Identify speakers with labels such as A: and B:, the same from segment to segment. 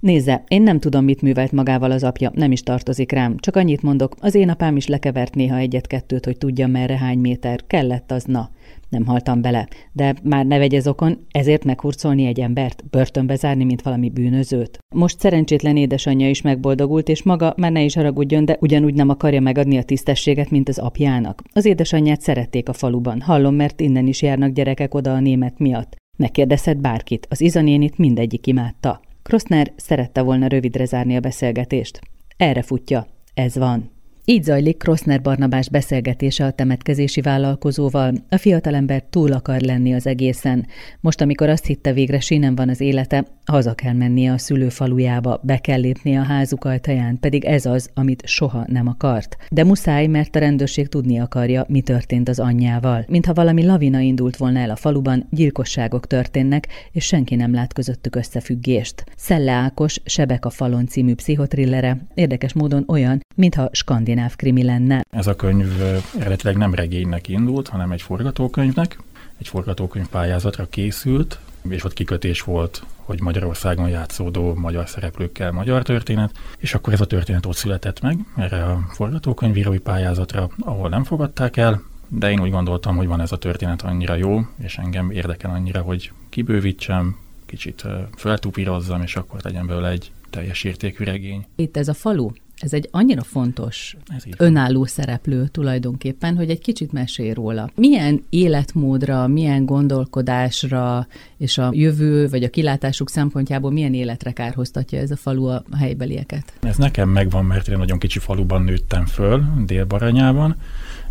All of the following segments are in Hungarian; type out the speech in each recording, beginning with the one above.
A: Nézze, én nem tudom, mit művelt magával az apja, nem is tartozik rám. Csak annyit mondok, az én apám is lekevert néha egyet-kettőt, hogy tudja merre hány méter. Kellett az, na. Nem haltam bele. De már ne vegyez okon, ezért meghurcolni egy embert, börtönbe zárni, mint valami bűnözőt. Most szerencsétlen édesanyja is megboldogult, és maga már ne is haragudjon, de ugyanúgy nem akarja megadni a tisztességet, mint az apjának. Az édesanyját szerették a faluban. Hallom, mert innen is járnak gyerekek oda a német miatt. Megkérdezhet bárkit, az izanénit mindegyik imádta. Kroszner szerette volna rövidre zárni a beszélgetést. Erre futja. Ez van. Így zajlik Kroszner Barnabás beszélgetése a temetkezési vállalkozóval. A fiatalember túl akar lenni az egészen. Most, amikor azt hitte végre sínen van az élete, haza kell mennie a szülőfalujába, be kell lépnie a házuk ajtaján, pedig ez az, amit soha nem akart. De muszáj, mert a rendőrség tudni akarja, mi történt az anyjával. Mintha valami lavina indult volna el a faluban, gyilkosságok történnek, és senki nem lát közöttük összefüggést. Szelle Ákos, Sebek a falon című pszichotrillere érdekes módon olyan, mintha skandináv krimi lenne.
B: Ez a könyv eredetileg nem regénynek indult, hanem egy forgatókönyvnek. Egy forgatókönyv pályázatra készült, és ott kikötés volt, hogy Magyarországon játszódó magyar szereplőkkel magyar történet, és akkor ez a történet ott született meg, erre a forgatókönyvírói pályázatra, ahol nem fogadták el, de én úgy gondoltam, hogy van ez a történet annyira jó, és engem érdekel annyira, hogy kibővítsem, kicsit feltupírozzam, és akkor legyen belőle egy teljes értékű regény.
A: Itt ez a falu, ez egy annyira fontos önálló szereplő tulajdonképpen, hogy egy kicsit mesél róla. Milyen életmódra, milyen gondolkodásra és a jövő vagy a kilátásuk szempontjából milyen életre kárhoztatja ez a falu a helybelieket?
B: Ez nekem megvan, mert én nagyon kicsi faluban nőttem föl, Dél-Baranyában,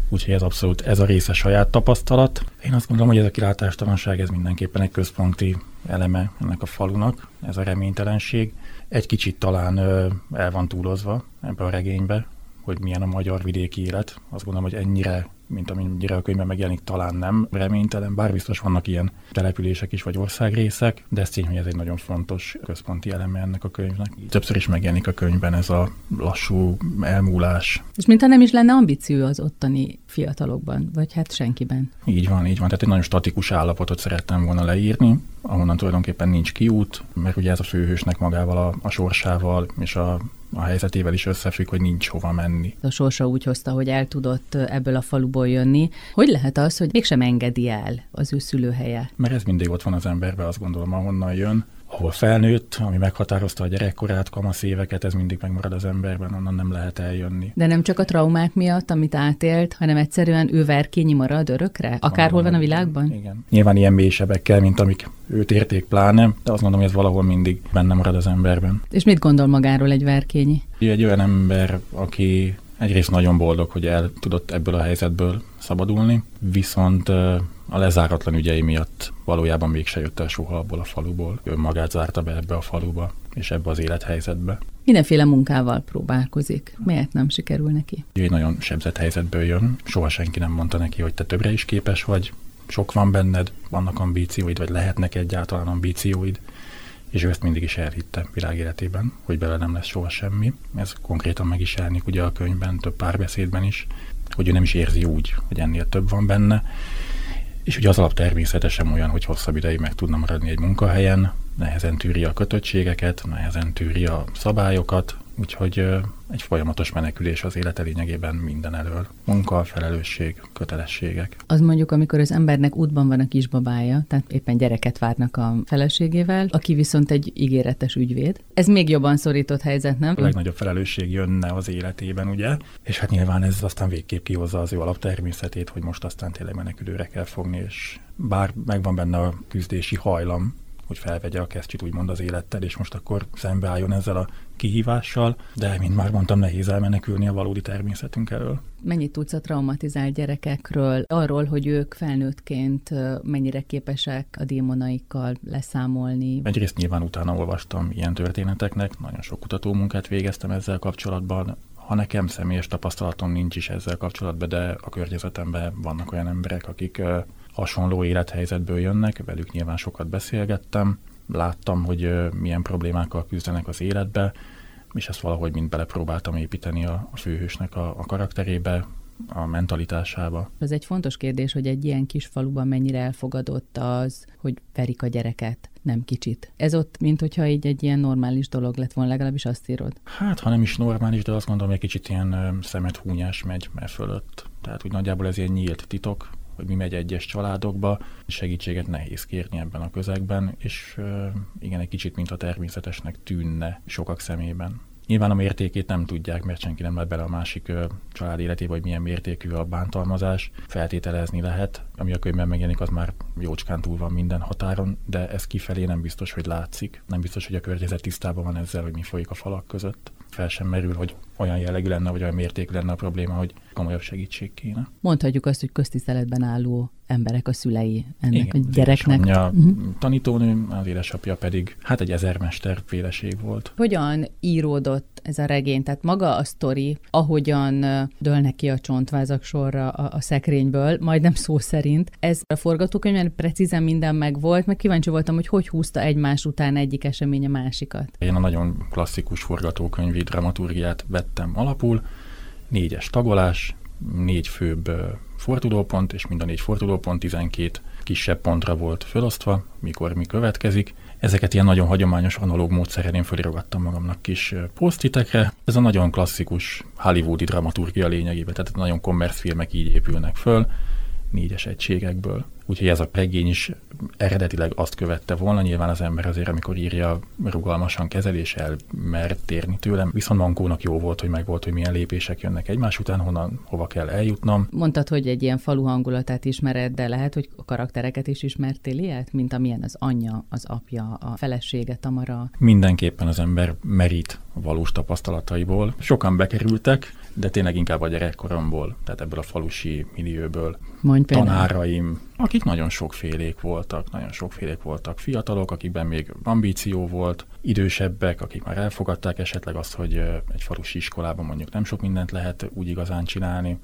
B: úgyhogy ez abszolút ez a része saját tapasztalat. Én azt gondolom, hogy ez a kilátástalanság, ez mindenképpen egy központi eleme ennek a falunak, ez a reménytelenség. Egy kicsit talán el van túlozva ebbe a regénybe, hogy milyen a magyar vidéki élet. Azt gondolom, hogy ennyire mint amennyire a könyvben megjelenik, talán nem reménytelen, bár biztos vannak ilyen települések is, vagy országrészek, de ez tény, hogy ez egy nagyon fontos központi eleme ennek a könyvnek. Többször is megjelenik a könyvben ez a lassú elmúlás.
A: És mintha nem is lenne ambíció az ottani fiatalokban, vagy hát senkiben.
B: Így van, így van. Tehát egy nagyon statikus állapotot szerettem volna leírni, ahonnan tulajdonképpen nincs kiút, mert ugye ez a főhősnek magával a, a sorsával és a a helyzetével is összefügg, hogy nincs hova menni.
A: A sorsa úgy hozta, hogy el tudott ebből a faluból jönni. Hogy lehet az, hogy mégsem engedi el az ő szülőhelye?
B: Mert ez mindig ott van az emberben, azt gondolom, ahonnan jön ahol felnőtt, ami meghatározta a gyerekkorát, kamasz éveket, ez mindig megmarad az emberben, onnan nem lehet eljönni.
A: De nem csak a traumák miatt, amit átélt, hanem egyszerűen ő verkényi marad örökre? Akárhol van a világban?
B: Igen. Nyilván ilyen mélysebekkel, mint amik őt érték pláne, de azt gondolom, hogy ez valahol mindig benne marad az emberben.
A: És mit gondol magáról egy verkényi?
B: Egy olyan ember, aki egyrészt nagyon boldog, hogy el tudott ebből a helyzetből szabadulni, viszont a lezáratlan ügyei miatt valójában mégse jött el soha abból a faluból. Ő magát zárta be ebbe a faluba, és ebbe az élethelyzetbe.
A: Mindenféle munkával próbálkozik. Miért nem sikerül neki?
B: Ő nagyon sebzett helyzetből jön. Soha senki nem mondta neki, hogy te többre is képes vagy, sok van benned, vannak ambícióid, vagy lehetnek egyáltalán ambícióid, és ő ezt mindig is elhitte világéletében, hogy bele nem lesz soha semmi. Ez konkrétan meg is jelenik ugye a könyvben, több párbeszédben is, hogy ő nem is érzi úgy, hogy ennél több van benne, és ugye az alap természetesen olyan, hogy hosszabb ideig meg tudna maradni egy munkahelyen, nehezen tűri a kötöttségeket, nehezen tűri a szabályokat, úgyhogy egy folyamatos menekülés az élete lényegében minden elől. Munka, felelősség, kötelességek.
A: Az mondjuk, amikor az embernek útban van a kisbabája, tehát éppen gyereket várnak a feleségével, aki viszont egy ígéretes ügyvéd. Ez még jobban szorított helyzet, nem?
B: A legnagyobb felelősség jönne az életében, ugye? És hát nyilván ez aztán végképp kihozza az ő alaptermészetét, hogy most aztán tényleg menekülőre kell fogni, és bár megvan benne a küzdési hajlam, hogy felvegye a kesztyűt úgymond az élettel, és most akkor szembeálljon ezzel a kihívással, de, mint már mondtam, nehéz elmenekülni a valódi természetünk elől.
A: Mennyit tudsz a traumatizált gyerekekről, arról, hogy ők felnőttként mennyire képesek a démonaikkal leszámolni?
B: Egyrészt nyilván utána olvastam ilyen történeteknek, nagyon sok kutatómunkát végeztem ezzel kapcsolatban, ha nekem személyes tapasztalatom nincs is ezzel kapcsolatban, de a környezetemben vannak olyan emberek, akik hasonló élethelyzetből jönnek, velük nyilván sokat beszélgettem, láttam, hogy milyen problémákkal küzdenek az életbe, és ezt valahogy mind belepróbáltam építeni a, a főhősnek a, a karakterébe, a mentalitásába.
A: Ez egy fontos kérdés, hogy egy ilyen kis faluban mennyire elfogadott az, hogy verik a gyereket, nem kicsit. Ez ott, mint hogyha így egy ilyen normális dolog lett volna, legalábbis azt írod.
B: Hát, ha nem is normális, de azt gondolom, hogy egy kicsit ilyen szemet húnyás megy e fölött. Tehát úgy nagyjából ez ilyen nyílt titok, hogy mi megy egyes családokba, segítséget nehéz kérni ebben a közegben, és igen, egy kicsit mint a természetesnek tűnne sokak szemében. Nyilván a mértékét nem tudják, mert senki nem lett bele a másik család életébe, hogy milyen mértékű a bántalmazás. Feltételezni lehet, ami a könyvben megjelenik, az már jócskán túl van minden határon, de ez kifelé nem biztos, hogy látszik. Nem biztos, hogy a környezet tisztában van ezzel, hogy mi folyik a falak között. Fel sem merül, hogy olyan jellegű lenne, vagy olyan mértékű lenne a probléma, hogy komolyabb segítség kéne.
A: Mondhatjuk azt, hogy köztiszteletben álló emberek a szülei ennek Igen, a gyereknek.
B: A uh-huh. tanítónő, az édesapja pedig, hát egy ezermester féleség volt.
A: Hogyan íródott ez a regény? Tehát maga a sztori, ahogyan dőlnek ki a csontvázak sorra a, a szekrényből, majdnem szó szerint. Ez a forgatókönyvben precízen minden megvolt, meg kíváncsi voltam, hogy hogy húzta egymás után egyik esemény a másikat.
B: Én a nagyon klasszikus forgatókönyvi dramaturgiát vettem alapul, négyes tagolás, négy főbb fordulópont, és mind a négy fordulópont 12 kisebb pontra volt felosztva, mikor mi következik. Ezeket ilyen nagyon hagyományos analóg módszerrel én fölirogattam magamnak kis posztitekre. Ez a nagyon klasszikus hollywoodi dramaturgia lényegében, tehát nagyon kommersz filmek így épülnek föl, négyes egységekből. Úgyhogy ez a regény is eredetileg azt követte volna, nyilván az ember azért, amikor írja, rugalmasan kezelés el mert térni tőlem. Viszont Mankónak jó volt, hogy megvolt, hogy milyen lépések jönnek egymás után, honnan, hova kell eljutnom.
A: Mondtad, hogy egy ilyen falu hangulatát ismered, de lehet, hogy a karaktereket is ismertél ilyet, mint amilyen az anyja, az apja, a felesége, Tamara.
B: Mindenképpen az ember merít valós tapasztalataiból. Sokan bekerültek, de tényleg inkább a gyerekkoromból, tehát ebből a falusi millióból.
A: Mondj
B: Tanáraim, akik nagyon sokfélék voltak, nagyon sokfélék voltak. Fiatalok, akikben még ambíció volt, idősebbek, akik már elfogadták esetleg azt, hogy egy falusi iskolában mondjuk nem sok mindent lehet úgy igazán csinálni.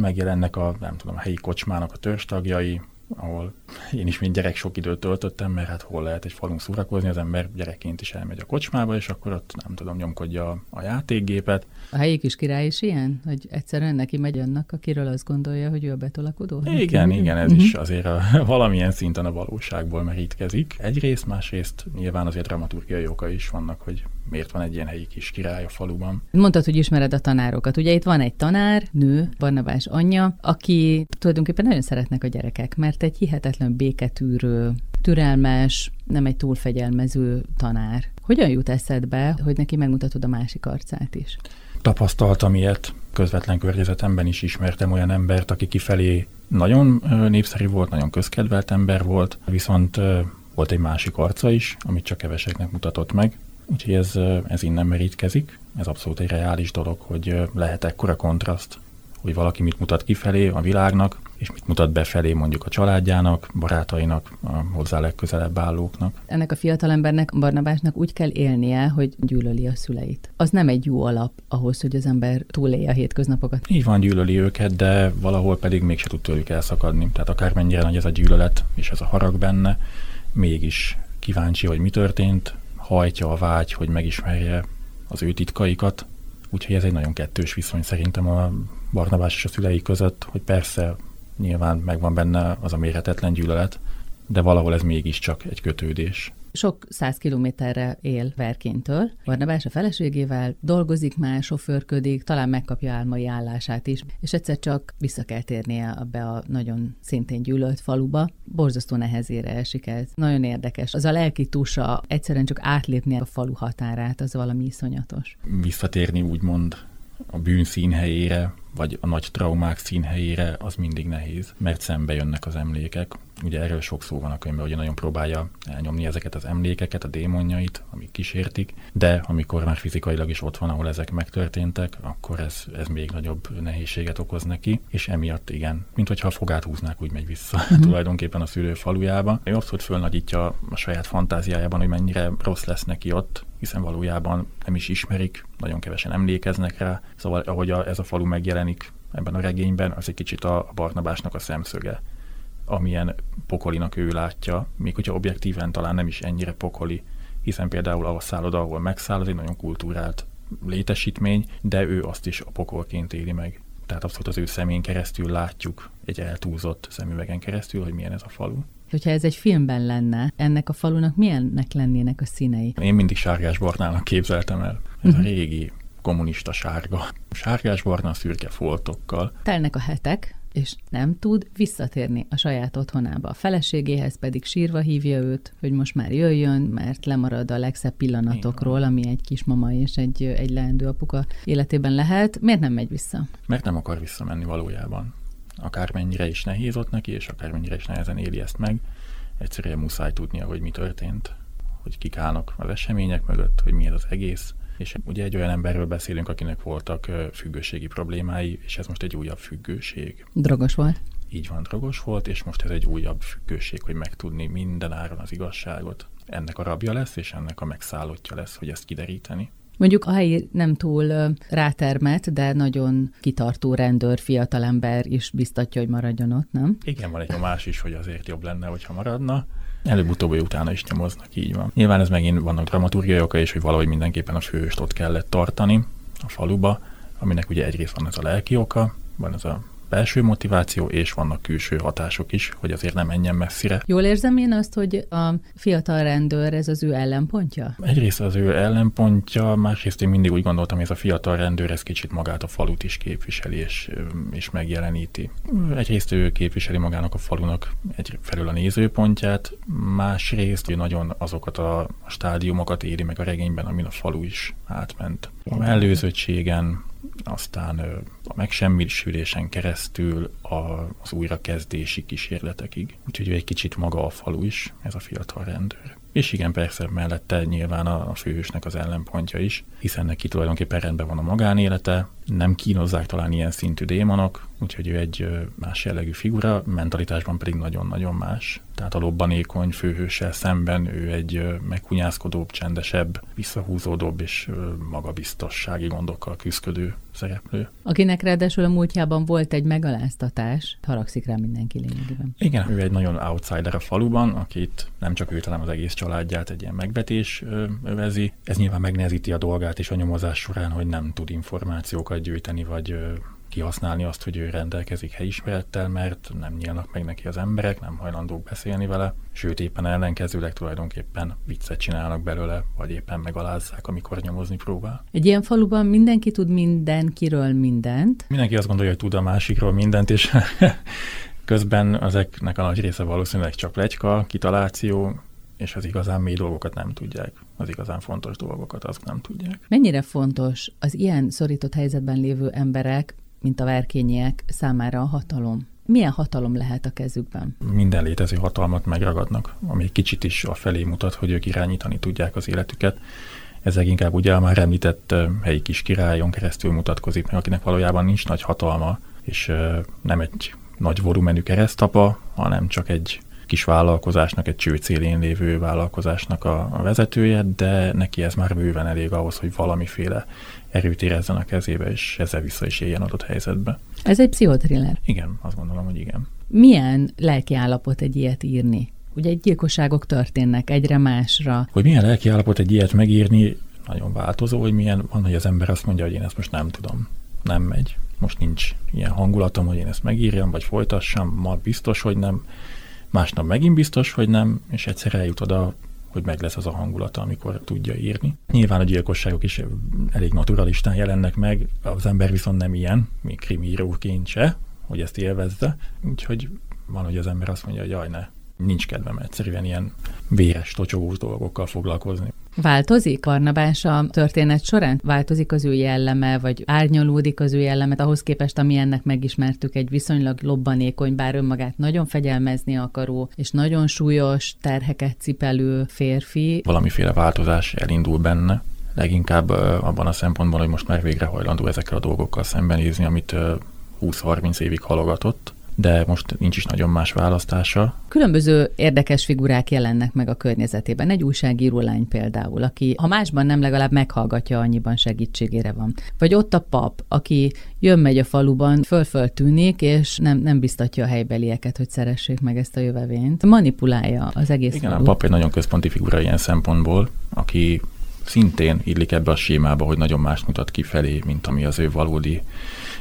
B: Megjelennek a, nem tudom, a helyi kocsmának a törstagjai, ahol én is, mint gyerek sok időt töltöttem, mert hát hol lehet egy falun szórakozni, az ember gyerekként is elmegy a kocsmába, és akkor ott nem tudom, nyomkodja a játékgépet.
A: A helyi kis király is ilyen, hogy egyszerűen neki megy annak, akiről azt gondolja, hogy ő a betolakodó?
B: Igen, igen, ez uh-huh. is azért a, valamilyen szinten a valóságból merítkezik. Egyrészt, másrészt nyilván azért dramaturgiai oka is vannak, hogy miért van egy ilyen helyi kis király a faluban.
A: Mondtad, hogy ismered a tanárokat. Ugye itt van egy tanár, nő, Barnabás anyja, aki tulajdonképpen nagyon szeretnek a gyerekek, mert egy hihetetlen béketűrő, türelmes, nem egy túlfegyelmező tanár. Hogyan jut eszedbe, hogy neki megmutatod a másik arcát is?
B: Tapasztaltam ilyet, közvetlen környezetemben is ismertem olyan embert, aki kifelé nagyon népszerű volt, nagyon közkedvelt ember volt, viszont volt egy másik arca is, amit csak keveseknek mutatott meg. Úgyhogy ez, ez innen merítkezik. Ez abszolút egy reális dolog, hogy lehet ekkora kontraszt, hogy valaki mit mutat kifelé a világnak, és mit mutat befelé mondjuk a családjának, barátainak, a hozzá legközelebb állóknak.
A: Ennek a fiatalembernek, Barnabásnak úgy kell élnie, hogy gyűlöli a szüleit. Az nem egy jó alap ahhoz, hogy az ember túlélje a hétköznapokat.
B: Így van, gyűlöli őket, de valahol pedig mégse tud tőlük elszakadni. Tehát akármennyire nagy ez a gyűlölet, és ez a harag benne, mégis kíváncsi, hogy mi történt, hajtja a vágy, hogy megismerje az ő titkaikat, úgyhogy ez egy nagyon kettős viszony szerintem a Barnabás és a szülei között, hogy persze nyilván megvan benne az a mérhetetlen gyűlölet, de valahol ez mégiscsak egy kötődés.
A: Sok száz kilométerre él Verkénytől. Barnabás a feleségével dolgozik már, sofőrködik, talán megkapja álmai állását is, és egyszer csak vissza kell térnie abba a nagyon szintén gyűlölt faluba. Borzasztó nehezére esik ez. Nagyon érdekes. Az a lelki tusa egyszerűen csak átlépni a falu határát, az valami iszonyatos.
B: Visszatérni úgymond a bűn színhelyére, vagy a nagy traumák színhelyére, az mindig nehéz, mert szembe jönnek az emlékek. Ugye erről sok szó van a könyvben, hogy nagyon próbálja elnyomni ezeket az emlékeket, a démonjait, amik kísértik, de amikor már fizikailag is ott van, ahol ezek megtörténtek, akkor ez, ez még nagyobb nehézséget okoz neki, és emiatt igen, mint hogyha a fogát húznák, úgy megy vissza uh-huh. tulajdonképpen a szülő falujába. Ő abszolút fölnagyítja a saját fantáziájában, hogy mennyire rossz lesz neki ott, hiszen valójában nem is ismerik, nagyon kevesen emlékeznek rá. Szóval ahogy a, ez a falu megjelenik ebben a regényben, az egy kicsit a Barnabásnak a szemszöge, amilyen pokolinak ő látja, még hogyha objektíven talán nem is ennyire pokoli, hiszen például a szálloda, ahol megszáll, az egy nagyon kultúrált létesítmény, de ő azt is a pokolként éli meg. tehát abszolút az ő szemén keresztül látjuk egy eltúlzott szemüvegen keresztül, hogy milyen ez a falu.
A: Hogyha ez egy filmben lenne, ennek a falunak milyennek lennének a színei?
B: Én mindig sárgás barnának képzeltem el. Ez uh-huh. a régi kommunista sárga. Sárgás barna szürke foltokkal.
A: Telnek a hetek, és nem tud visszatérni a saját otthonába. A feleségéhez pedig sírva hívja őt, hogy most már jöjjön, mert lemarad a legszebb pillanatokról, ami egy kismama és egy, egy leendő apuka életében lehet. Miért nem megy vissza?
B: Mert nem akar visszamenni valójában. Akármennyire is nehéz ott neki, és akármennyire is nehezen éli ezt meg, egyszerűen muszáj tudnia, hogy mi történt, hogy kik állnak az események mögött, hogy mi ez az egész, és ugye egy olyan emberről beszélünk, akinek voltak függőségi problémái, és ez most egy újabb függőség.
A: Drogos volt?
B: Így van, drogos volt, és most ez egy újabb függőség, hogy megtudni minden áron az igazságot. Ennek a rabja lesz, és ennek a megszállottja lesz, hogy ezt kideríteni.
A: Mondjuk a helyi nem túl rátermet, de nagyon kitartó rendőr, fiatalember is biztatja, hogy maradjon ott, nem?
B: Igen, van egy más is, hogy azért jobb lenne, hogyha maradna. Előbb-utóbb utána is nyomoznak, így van. Nyilván ez megint vannak dramaturgiai oka, és hogy valahogy mindenképpen a főst ott kellett tartani a faluba, aminek ugye egyrészt van ez a lelki oka, van ez a belső motiváció, és vannak külső hatások is, hogy azért nem menjen messzire.
A: Jól érzem én azt, hogy a fiatal rendőr ez az ő ellenpontja?
B: Egyrészt az ő ellenpontja, másrészt én mindig úgy gondoltam, hogy ez a fiatal rendőr ez kicsit magát a falut is képviseli és, és megjeleníti. Egyrészt ő képviseli magának a falunak egyfelől a nézőpontját, másrészt hogy nagyon azokat a stádiumokat éri meg a regényben, amin a falu is átment. A mellőzöttségen, aztán a megsemmisülésen keresztül az újrakezdési kísérletekig. Úgyhogy egy kicsit maga a falu is, ez a fiatal rendőr. És igen, persze mellette nyilván a főhősnek az ellenpontja is, hiszen neki tulajdonképpen rendben van a magánélete, nem kínozzák talán ilyen szintű démonok, úgyhogy ő egy más jellegű figura, mentalitásban pedig nagyon-nagyon más. Tehát a lobbanékony főhőssel szemben ő egy meghunyászkodóbb, csendesebb, visszahúzódóbb és magabiztossági gondokkal küzdő szereplő.
A: Akinek ráadásul a múltjában volt egy megaláztatás, haragszik rá mindenki lényegében.
B: Igen, ő egy nagyon outsider a faluban, akit nem csak őt, hanem az egész családját egy ilyen megvetés övezi. Ez nyilván megnehezíti a dolgát is a nyomozás során, hogy nem tud információkat gyűjteni, vagy kihasználni azt, hogy ő rendelkezik helyismerettel, mert nem nyílnak meg neki az emberek, nem hajlandók beszélni vele, sőt éppen ellenkezőleg tulajdonképpen viccet csinálnak belőle, vagy éppen megalázzák, amikor nyomozni próbál.
A: Egy ilyen faluban mindenki tud mindenkiről mindent.
B: Mindenki azt gondolja, hogy tud a másikról mindent, és közben ezeknek a nagy része valószínűleg csak legyka, kitaláció, és az igazán mély dolgokat nem tudják. Az igazán fontos dolgokat azt nem tudják.
A: Mennyire fontos az ilyen szorított helyzetben lévő emberek mint a verkényiek számára a hatalom. Milyen hatalom lehet a kezükben?
B: Minden létező hatalmat megragadnak, ami egy kicsit is a felé mutat, hogy ők irányítani tudják az életüket. Ez inkább ugye a már említett helyi kis királyon keresztül mutatkozik, mert akinek valójában nincs nagy hatalma, és nem egy nagy volumenű keresztapa, hanem csak egy kis vállalkozásnak, egy cső célén lévő vállalkozásnak a, a vezetője, de neki ez már bőven elég ahhoz, hogy valamiféle erőt érezzen a kezébe, és ezzel vissza is éljen adott helyzetbe.
A: Ez egy pszichotriller?
B: Igen, azt gondolom, hogy igen.
A: Milyen lelki állapot egy ilyet írni? Ugye egy gyilkosságok történnek egyre másra.
B: Hogy milyen lelki állapot egy ilyet megírni, nagyon változó, hogy milyen, van, hogy az ember azt mondja, hogy én ezt most nem tudom, nem megy. Most nincs ilyen hangulatom, hogy én ezt megírjam, vagy folytassam, ma biztos, hogy nem, másnap megint biztos, hogy nem, és egyszer eljut oda, hogy meg lesz az a hangulata, amikor tudja írni. Nyilván a gyilkosságok is elég naturalistán jelennek meg, az ember viszont nem ilyen, még krimíróként se, hogy ezt élvezze, úgyhogy van, hogy az ember azt mondja, hogy jaj, ne, nincs kedvem egyszerűen ilyen véres, tocsogós dolgokkal foglalkozni.
A: Változik Barnabás a történet során? Változik az ő jelleme, vagy árnyalódik az ő jellemet ahhoz képest, ami ennek megismertük egy viszonylag lobbanékony, bár önmagát nagyon fegyelmezni akaró, és nagyon súlyos terheket cipelő férfi.
B: Valamiféle változás elindul benne, leginkább abban a szempontból, hogy most már végre hajlandó ezekkel a dolgokkal szembenézni, amit 20-30 évig halogatott de most nincs is nagyon más választása.
A: Különböző érdekes figurák jelennek meg a környezetében. Egy újságíró lány például, aki ha másban nem legalább meghallgatja, annyiban segítségére van. Vagy ott a pap, aki jön-megy a faluban, föl-föl tűnik, és nem, nem biztatja a helybelieket, hogy szeressék meg ezt a jövevényt. Manipulálja az egész
B: Igen, falut. a pap egy nagyon központi figura ilyen szempontból, aki szintén illik ebbe a sémába, hogy nagyon más mutat kifelé, mint ami az ő valódi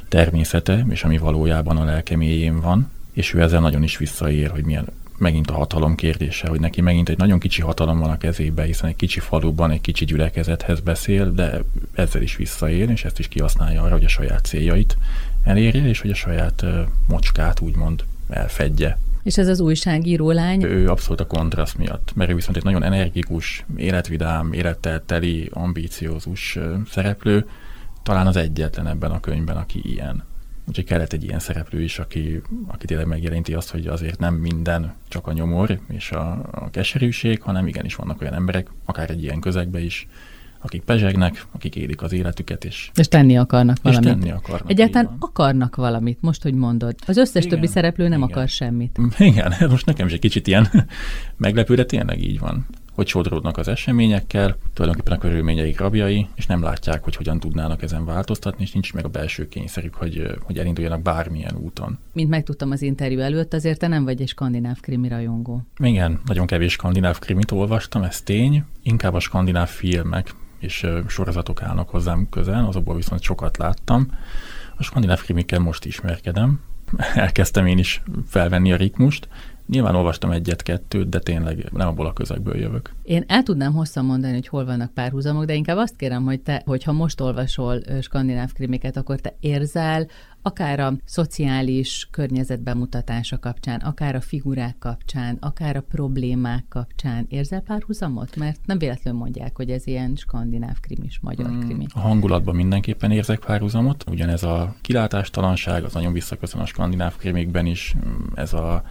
B: természete, és ami valójában a lelke mélyén van, és ő ezzel nagyon is visszaér, hogy milyen megint a hatalom kérdése, hogy neki megint egy nagyon kicsi hatalom van a kezébe, hiszen egy kicsi faluban, egy kicsi gyülekezethez beszél, de ezzel is visszaél, és ezt is kihasználja arra, hogy a saját céljait elérje, és hogy a saját mocskát úgymond elfedje.
A: És ez az újságíró lány?
B: Ő abszolút a kontraszt miatt, mert ő viszont egy nagyon energikus, életvidám, élettel teli, ambíciózus szereplő, talán az egyetlen ebben a könyvben, aki ilyen. Úgyhogy kellett egy ilyen szereplő is, aki, aki tényleg megjelenti azt, hogy azért nem minden csak a nyomor és a, a keserűség, hanem igenis vannak olyan emberek, akár egy ilyen közegben is, akik pezsegnek, akik élik az életüket, és,
A: és tenni akarnak valamit.
B: És tenni akarnak.
A: Egyáltalán akarnak valamit, most, hogy mondod. Az összes igen, többi szereplő nem igen. akar semmit.
B: Igen, most nekem is egy kicsit ilyen meglepő, de tényleg így van hogy sodródnak az eseményekkel, tulajdonképpen a körülményeik rabjai, és nem látják, hogy hogyan tudnának ezen változtatni, és nincs meg a belső kényszerük, hogy, hogy elinduljanak bármilyen úton.
A: Mint megtudtam az interjú előtt, azért te nem vagy egy skandináv krimi rajongó.
B: Igen, nagyon kevés skandináv krimit olvastam, ez tény. Inkább a skandináv filmek és sorozatok állnak hozzám közel, azokból viszont sokat láttam. A skandináv krimikkel most ismerkedem, elkezdtem én is felvenni a ritmust, Nyilván olvastam egyet-kettőt, de tényleg nem abból a közegből jövök.
A: Én el tudnám hosszan mondani, hogy hol vannak párhuzamok, de inkább azt kérem, hogy te, hogyha most olvasol skandináv krimiket, akkor te érzel akár a szociális környezet bemutatása kapcsán, akár a figurák kapcsán, akár a problémák kapcsán érzel párhuzamot? Mert nem véletlenül mondják, hogy ez ilyen skandináv krimis, magyar hmm, krimi.
B: A hangulatban mindenképpen érzek párhuzamot. Ugyanez a kilátástalanság, az nagyon visszaköszön a skandináv krimikben is, ez a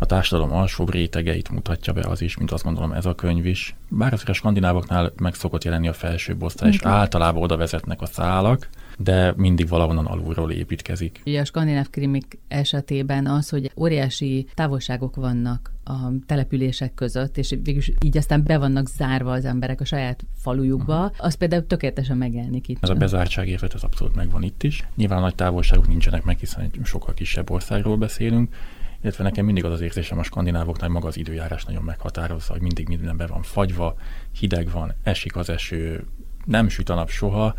B: a társadalom alsóbb rétegeit mutatja be az is, mint azt gondolom ez a könyv is. Bár azért a skandinávoknál meg szokott jelenni a felsőbb osztály, és általában oda vezetnek a szálak, de mindig valahonnan alulról építkezik.
A: Ugye a skandináv krimik esetében az, hogy óriási távolságok vannak a települések között, és végül így aztán be vannak zárva az emberek a saját falujukba, uh-huh. az például tökéletesen megjelenik itt.
B: Ez a bezártság érvet, ez abszolút megvan itt is. Nyilván nagy távolságok nincsenek meg, hiszen egy sokkal kisebb országról beszélünk, illetve nekem mindig az az érzésem a skandinávoknál, maga az időjárás nagyon meghatározza, hogy mindig minden be van fagyva, hideg van, esik az eső, nem süt a nap soha.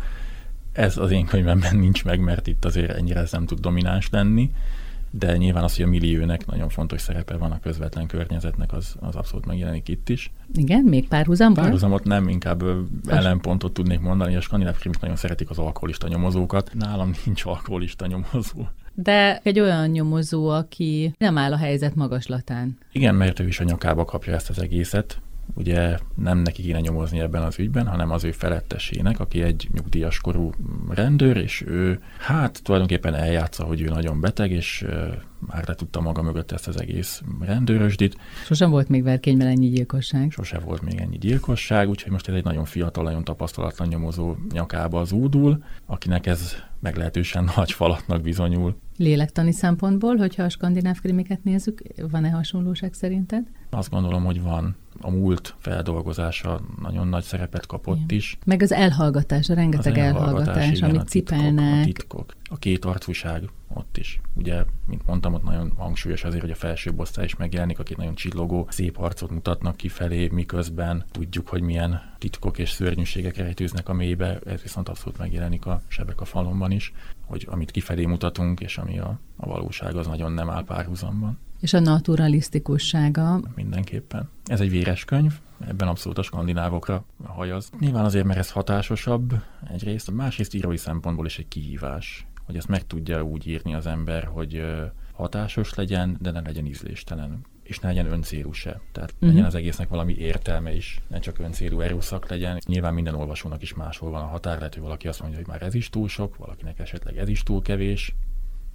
B: Ez az én könyvemben nincs meg, mert itt azért ennyire ez nem tud domináns lenni, de nyilván az, hogy a milliónek nagyon fontos szerepe van a közvetlen környezetnek, az, az abszolút megjelenik itt is.
A: Igen, még párhuzamban?
B: Párhuzamot nem, inkább ellenpontot tudnék mondani. A skandináv krimik nagyon szeretik az alkoholista nyomozókat. Nálam nincs alkoholista nyomozó
A: de egy olyan nyomozó, aki nem áll a helyzet magaslatán.
B: Igen, mert ő is a nyakába kapja ezt az egészet. Ugye nem neki kéne nyomozni ebben az ügyben, hanem az ő felettesének, aki egy nyugdíjas korú rendőr, és ő hát tulajdonképpen eljátsza, hogy ő nagyon beteg, és már le tudta maga mögött ezt az egész rendőrösdit.
A: Sosem volt még verkényben ennyi gyilkosság.
B: Sose volt még ennyi gyilkosság, úgyhogy most ez egy nagyon fiatal, nagyon tapasztalatlan nyomozó nyakába az údul, akinek ez meglehetősen nagy falatnak bizonyul.
A: Lélektani szempontból, hogyha a skandináv krimiket nézzük, van-e hasonlóság szerinted?
B: Azt gondolom, hogy van. A múlt feldolgozása nagyon nagy szerepet kapott Igen. is.
A: Meg az elhallgatás, a rengeteg az elhallgatás, elhallgatás igen, amit a titkok, cipelnek.
B: A titkok, a két arcúság ott is. Ugye, mint mondtam, ott nagyon hangsúlyos azért, hogy a felsőbb osztály is megjelenik, akik nagyon csillogó, szép arcot mutatnak kifelé, miközben tudjuk, hogy milyen titkok és szörnyűségek rejtőznek a mélybe, ez viszont abszolút megjelenik a sebek a falomban is, hogy amit kifelé mutatunk, és ami a, a valóság, az nagyon nem áll párhuzamban.
A: És a naturalisztikussága?
B: Mindenképpen. Ez egy véres könyv, ebben abszolút a skandinávokra hajaz. Nyilván azért, mert ez hatásosabb egyrészt, a másrészt írói szempontból is egy kihívás, hogy ezt meg tudja úgy írni az ember, hogy hatásos legyen, de ne legyen ízléstelen és ne legyen öncélú se. Tehát uh-huh. legyen az egésznek valami értelme is, ne csak öncélú erőszak legyen. Nyilván minden olvasónak is máshol van a határ, lehet, hogy valaki azt mondja, hogy már ez is túl sok, valakinek esetleg ez is túl kevés,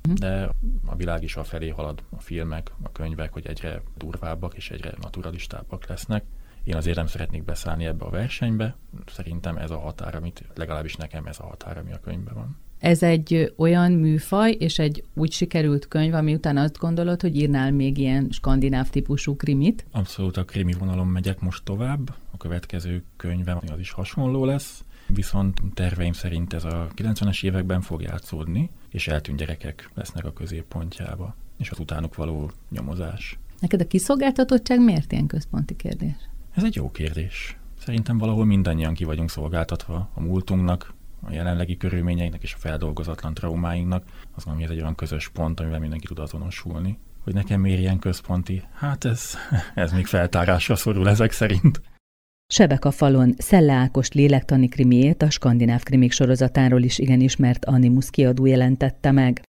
B: uh-huh. de a világ is a felé halad, a filmek, a könyvek, hogy egyre durvábbak és egyre naturalistábbak lesznek. Én azért nem szeretnék beszállni ebbe a versenybe. Szerintem ez a határ, amit legalábbis nekem ez a határ, ami a könyvben van.
A: Ez egy olyan műfaj, és egy úgy sikerült könyv, ami után azt gondolod, hogy írnál még ilyen skandináv típusú krimit?
B: Abszolút a krimi vonalon megyek most tovább. A következő könyvem az is hasonló lesz. Viszont terveim szerint ez a 90-es években fog játszódni, és eltűnt gyerekek lesznek a középpontjába, és az utánuk való nyomozás.
A: Neked a kiszolgáltatottság miért ilyen központi kérdés?
B: Ez egy jó kérdés. Szerintem valahol mindannyian ki vagyunk szolgáltatva a múltunknak, a jelenlegi körülményeinknek és a feldolgozatlan traumáinknak, az ami ez egy olyan közös pont, amivel mindenki tud azonosulni. Hogy nekem miért ilyen központi? Hát ez, ez még feltárásra szorul ezek szerint.
A: Sebek a falon Szelle Ákos lélektani krimiét a skandináv krimik sorozatáról is igen ismert Animus kiadó jelentette meg.